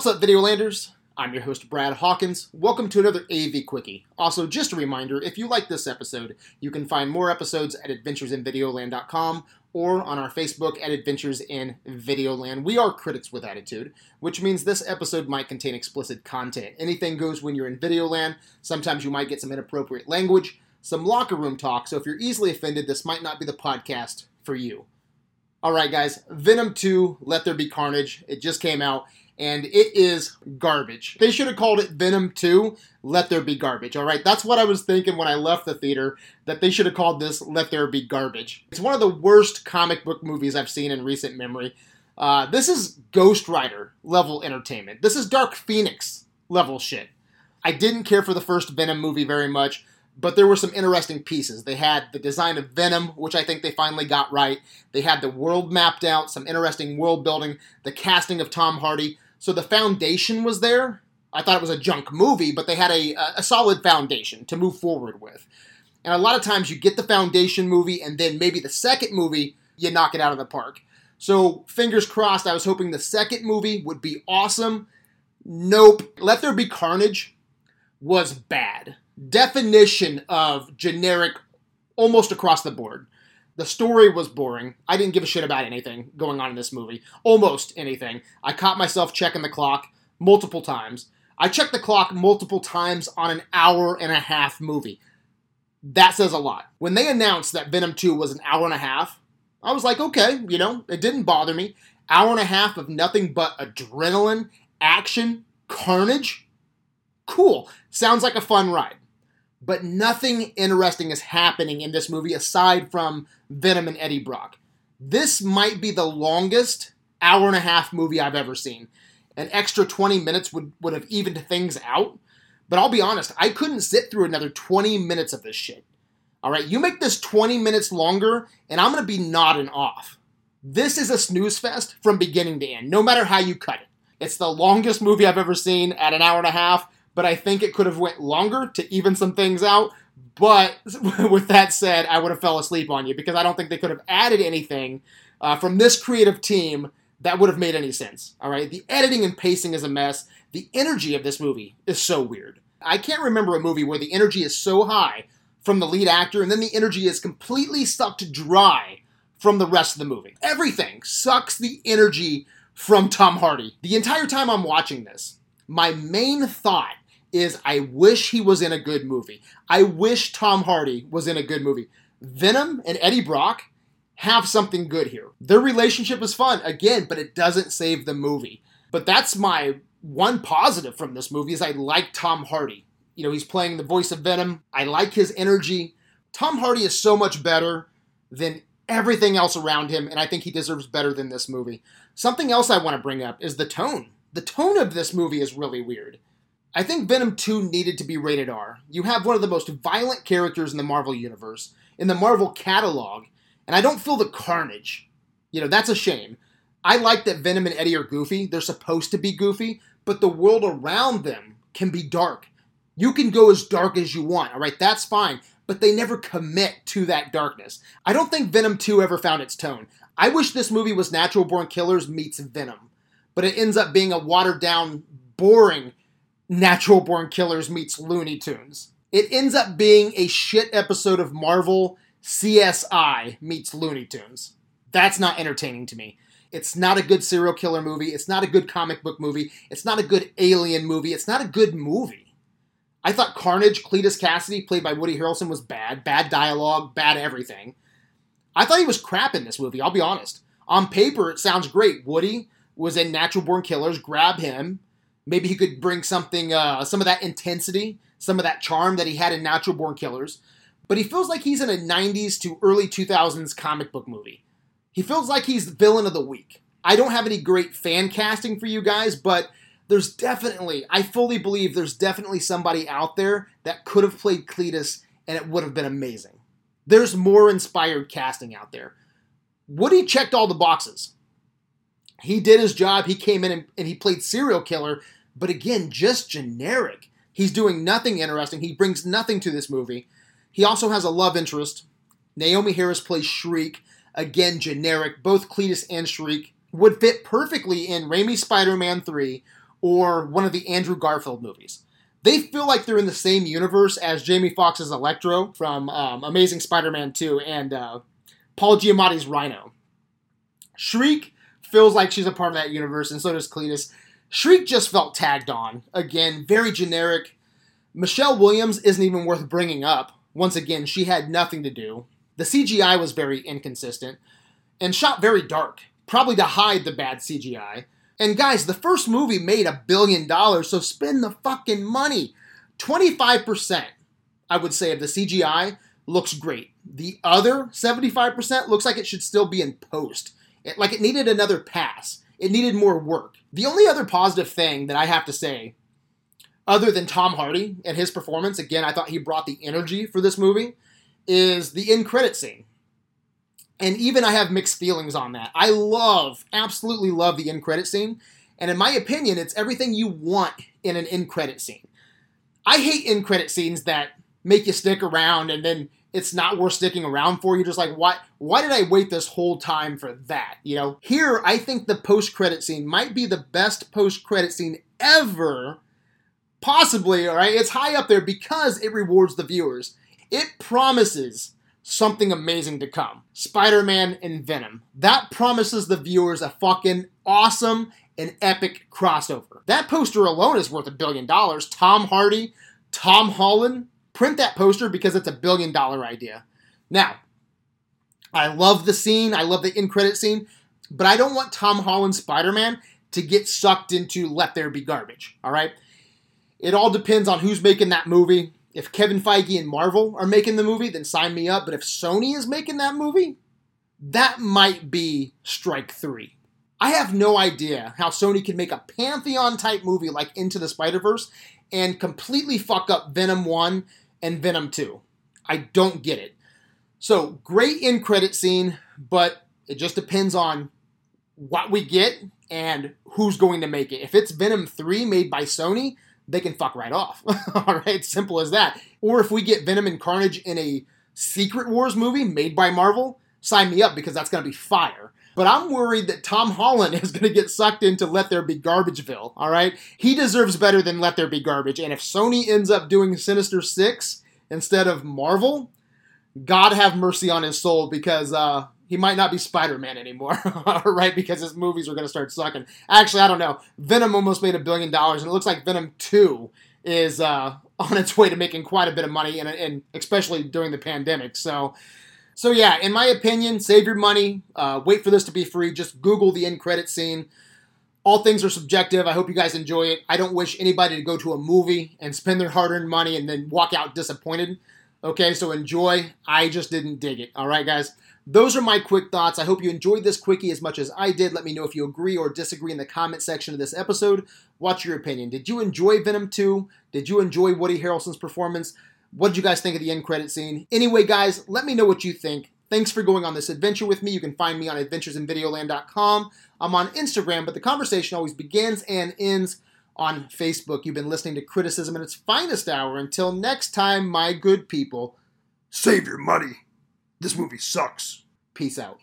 What's up, Videolanders? I'm your host, Brad Hawkins. Welcome to another AV Quickie. Also, just a reminder if you like this episode, you can find more episodes at adventuresinvideoland.com or on our Facebook at Adventures in Videoland. We are critics with attitude, which means this episode might contain explicit content. Anything goes when you're in Videoland. Sometimes you might get some inappropriate language, some locker room talk, so if you're easily offended, this might not be the podcast for you. All right, guys, Venom 2, Let There Be Carnage. It just came out and it is garbage. They should have called it Venom 2, Let There Be Garbage, all right? That's what I was thinking when I left the theater, that they should have called this Let There Be Garbage. It's one of the worst comic book movies I've seen in recent memory. Uh, this is Ghost Rider level entertainment. This is Dark Phoenix level shit. I didn't care for the first Venom movie very much but there were some interesting pieces. They had the design of Venom, which I think they finally got right. They had the world mapped out, some interesting world building, the casting of Tom Hardy. So the foundation was there. I thought it was a junk movie, but they had a, a solid foundation to move forward with. And a lot of times you get the foundation movie, and then maybe the second movie, you knock it out of the park. So fingers crossed, I was hoping the second movie would be awesome. Nope. Let There Be Carnage was bad. Definition of generic almost across the board. The story was boring. I didn't give a shit about anything going on in this movie. Almost anything. I caught myself checking the clock multiple times. I checked the clock multiple times on an hour and a half movie. That says a lot. When they announced that Venom 2 was an hour and a half, I was like, okay, you know, it didn't bother me. Hour and a half of nothing but adrenaline, action, carnage. Cool. Sounds like a fun ride but nothing interesting is happening in this movie aside from Venom and Eddie Brock. This might be the longest hour and a half movie I've ever seen. An extra 20 minutes would, would have evened things out. But I'll be honest, I couldn't sit through another 20 minutes of this shit. All right, you make this 20 minutes longer, and I'm going to be nodding off. This is a snooze fest from beginning to end, no matter how you cut it. It's the longest movie I've ever seen at an hour and a half, but I think it could have went longer to even some things out. But with that said, I would have fell asleep on you because I don't think they could have added anything uh, from this creative team that would have made any sense. All right, the editing and pacing is a mess. The energy of this movie is so weird. I can't remember a movie where the energy is so high from the lead actor and then the energy is completely sucked dry from the rest of the movie. Everything sucks the energy from Tom Hardy. The entire time I'm watching this, my main thought is I wish he was in a good movie. I wish Tom Hardy was in a good movie. Venom and Eddie Brock have something good here. Their relationship is fun, again, but it doesn't save the movie. But that's my one positive from this movie is I like Tom Hardy. You know, he's playing the voice of Venom. I like his energy. Tom Hardy is so much better than everything else around him, and I think he deserves better than this movie. Something else I want to bring up is the tone. The tone of this movie is really weird. I think Venom 2 needed to be rated R. You have one of the most violent characters in the Marvel Universe, in the Marvel catalog, and I don't feel the carnage. You know, that's a shame. I like that Venom and Eddie are goofy. They're supposed to be goofy, but the world around them can be dark. You can go as dark as you want, all right? That's fine, but they never commit to that darkness. I don't think Venom 2 ever found its tone. I wish this movie was Natural Born Killers meets Venom, but it ends up being a watered down, boring, Natural Born Killers meets Looney Tunes. It ends up being a shit episode of Marvel CSI meets Looney Tunes. That's not entertaining to me. It's not a good serial killer movie. It's not a good comic book movie. It's not a good alien movie. It's not a good movie. I thought Carnage, Cletus Kasady, played by Woody Harrelson, was bad. Bad dialogue, bad everything. I thought he was crap in this movie, I'll be honest. On paper, it sounds great. Woody was in Natural Born Killers. Grab him. Maybe he could bring something, uh, some of that intensity, some of that charm that he had in Natural Born Killers. But he feels like he's in a 90s to early 2000s comic book movie. He feels like he's the villain of the week. I don't have any great fan casting for you guys, but there's definitely, I fully believe there's definitely somebody out there that could have played Cletus and it would have been amazing. There's more inspired casting out there. Woody checked all the boxes he did his job. He came in and, and he played serial killer, but again, just generic. He's doing nothing interesting. He brings nothing to this movie. He also has a love interest. Naomie Harris plays Shriek. Again, generic. Both Cletus and Shriek would fit perfectly in Raimi's Spider Man 3 or one of the Andrew Garfield movies. They feel like they're in the same universe as Jamie Foxx's Electro from um, Amazing Spider-Man 2 and uh, Paul Giamatti's Rhino. Shriek feels like she's a part of that universe, and so does Cletus. Shriek just felt tagged on. Again, very generic. Michelle Williams isn't even worth bringing up. Once again, she had nothing to do. The CGI was very inconsistent and shot very dark, probably to hide the bad CGI. And guys, the first movie made a billion dollars, so spend the fucking money. 25%, I would say, of the CGI looks great. The other 75% looks like it should still be in post. It, like it needed another pass. It needed more work. The only other positive thing that I have to say, other than Tom Hardy and his performance, again, I thought he brought the energy for this movie, is the end credit scene. And even I have mixed feelings on that. I love, absolutely love the end credit scene. And in my opinion, it's everything you want in an end credit scene. I hate end credit scenes that make you stick around and then it's not worth sticking around for. You're just like, why why did I wait this whole time for that? You know? Here, I think the post-credit scene might be the best post-credit scene ever. Possibly, all right? It's high up there because it rewards the viewers. It promises something amazing to come. Spider-Man and Venom. That promises the viewers a fucking awesome and epic crossover. That poster alone is worth a billion dollars. Tom Hardy, Tom Holland, print that poster because it's a billion dollar idea. Now, I love the scene, I love the in credit scene, but I don't want Tom Holland Spider Man to get sucked into Let There Be Garbage, all right? It all depends on who's making that movie. If Kevin Feige and Marvel are making the movie, then sign me up. But if Sony is making that movie, that might be strike three. I have no idea how Sony can make a Pantheon type movie like Into the Spider Verse and completely fuck up Venom 1 and Venom 2. I don't get it. So, great in credit scene, but it just depends on what we get and who's going to make it. If it's Venom 3 made by Sony, they can fuck right off. All right, simple as that. Or if we get Venom and Carnage in a Secret Wars movie made by Marvel, sign me up because that's going to be fire. But I'm worried that Tom Holland is going to get sucked into Let There Be Garbageville, all right? He deserves better than Let There Be Garbage. And if Sony ends up doing Sinister Six instead of Marvel, God have mercy on his soul because uh, he might not be Spider Man anymore, right? Because his movies are going to start sucking. Actually, I don't know. Venom almost made a billion dollars, and it looks like Venom 2 is uh, on its way to making quite a bit of money, and, and especially during the pandemic. So, so yeah, in my opinion, save your money. Uh, wait for this to be free. Just Google the end credit scene. All things are subjective. I hope you guys enjoy it. I don't wish anybody to go to a movie and spend their hard earned money and then walk out disappointed. Okay, so enjoy. I just didn't dig it. All right, guys. Those are my quick thoughts. I hope you enjoyed this quickie as much as I did. Let me know if you agree or disagree in the comment section of this episode. What's your opinion? Did you enjoy Venom 2? Did you enjoy Woody Harrelson's performance? What did you guys think of the end credit scene? Anyway, guys, let me know what you think. Thanks for going on this adventure with me. You can find me on adventuresinvideoland.com. I'm on Instagram, but the conversation always begins and ends on Facebook. You've been listening to Criticism in its finest hour. Until next time, my good people, save your money. This movie sucks. Peace out.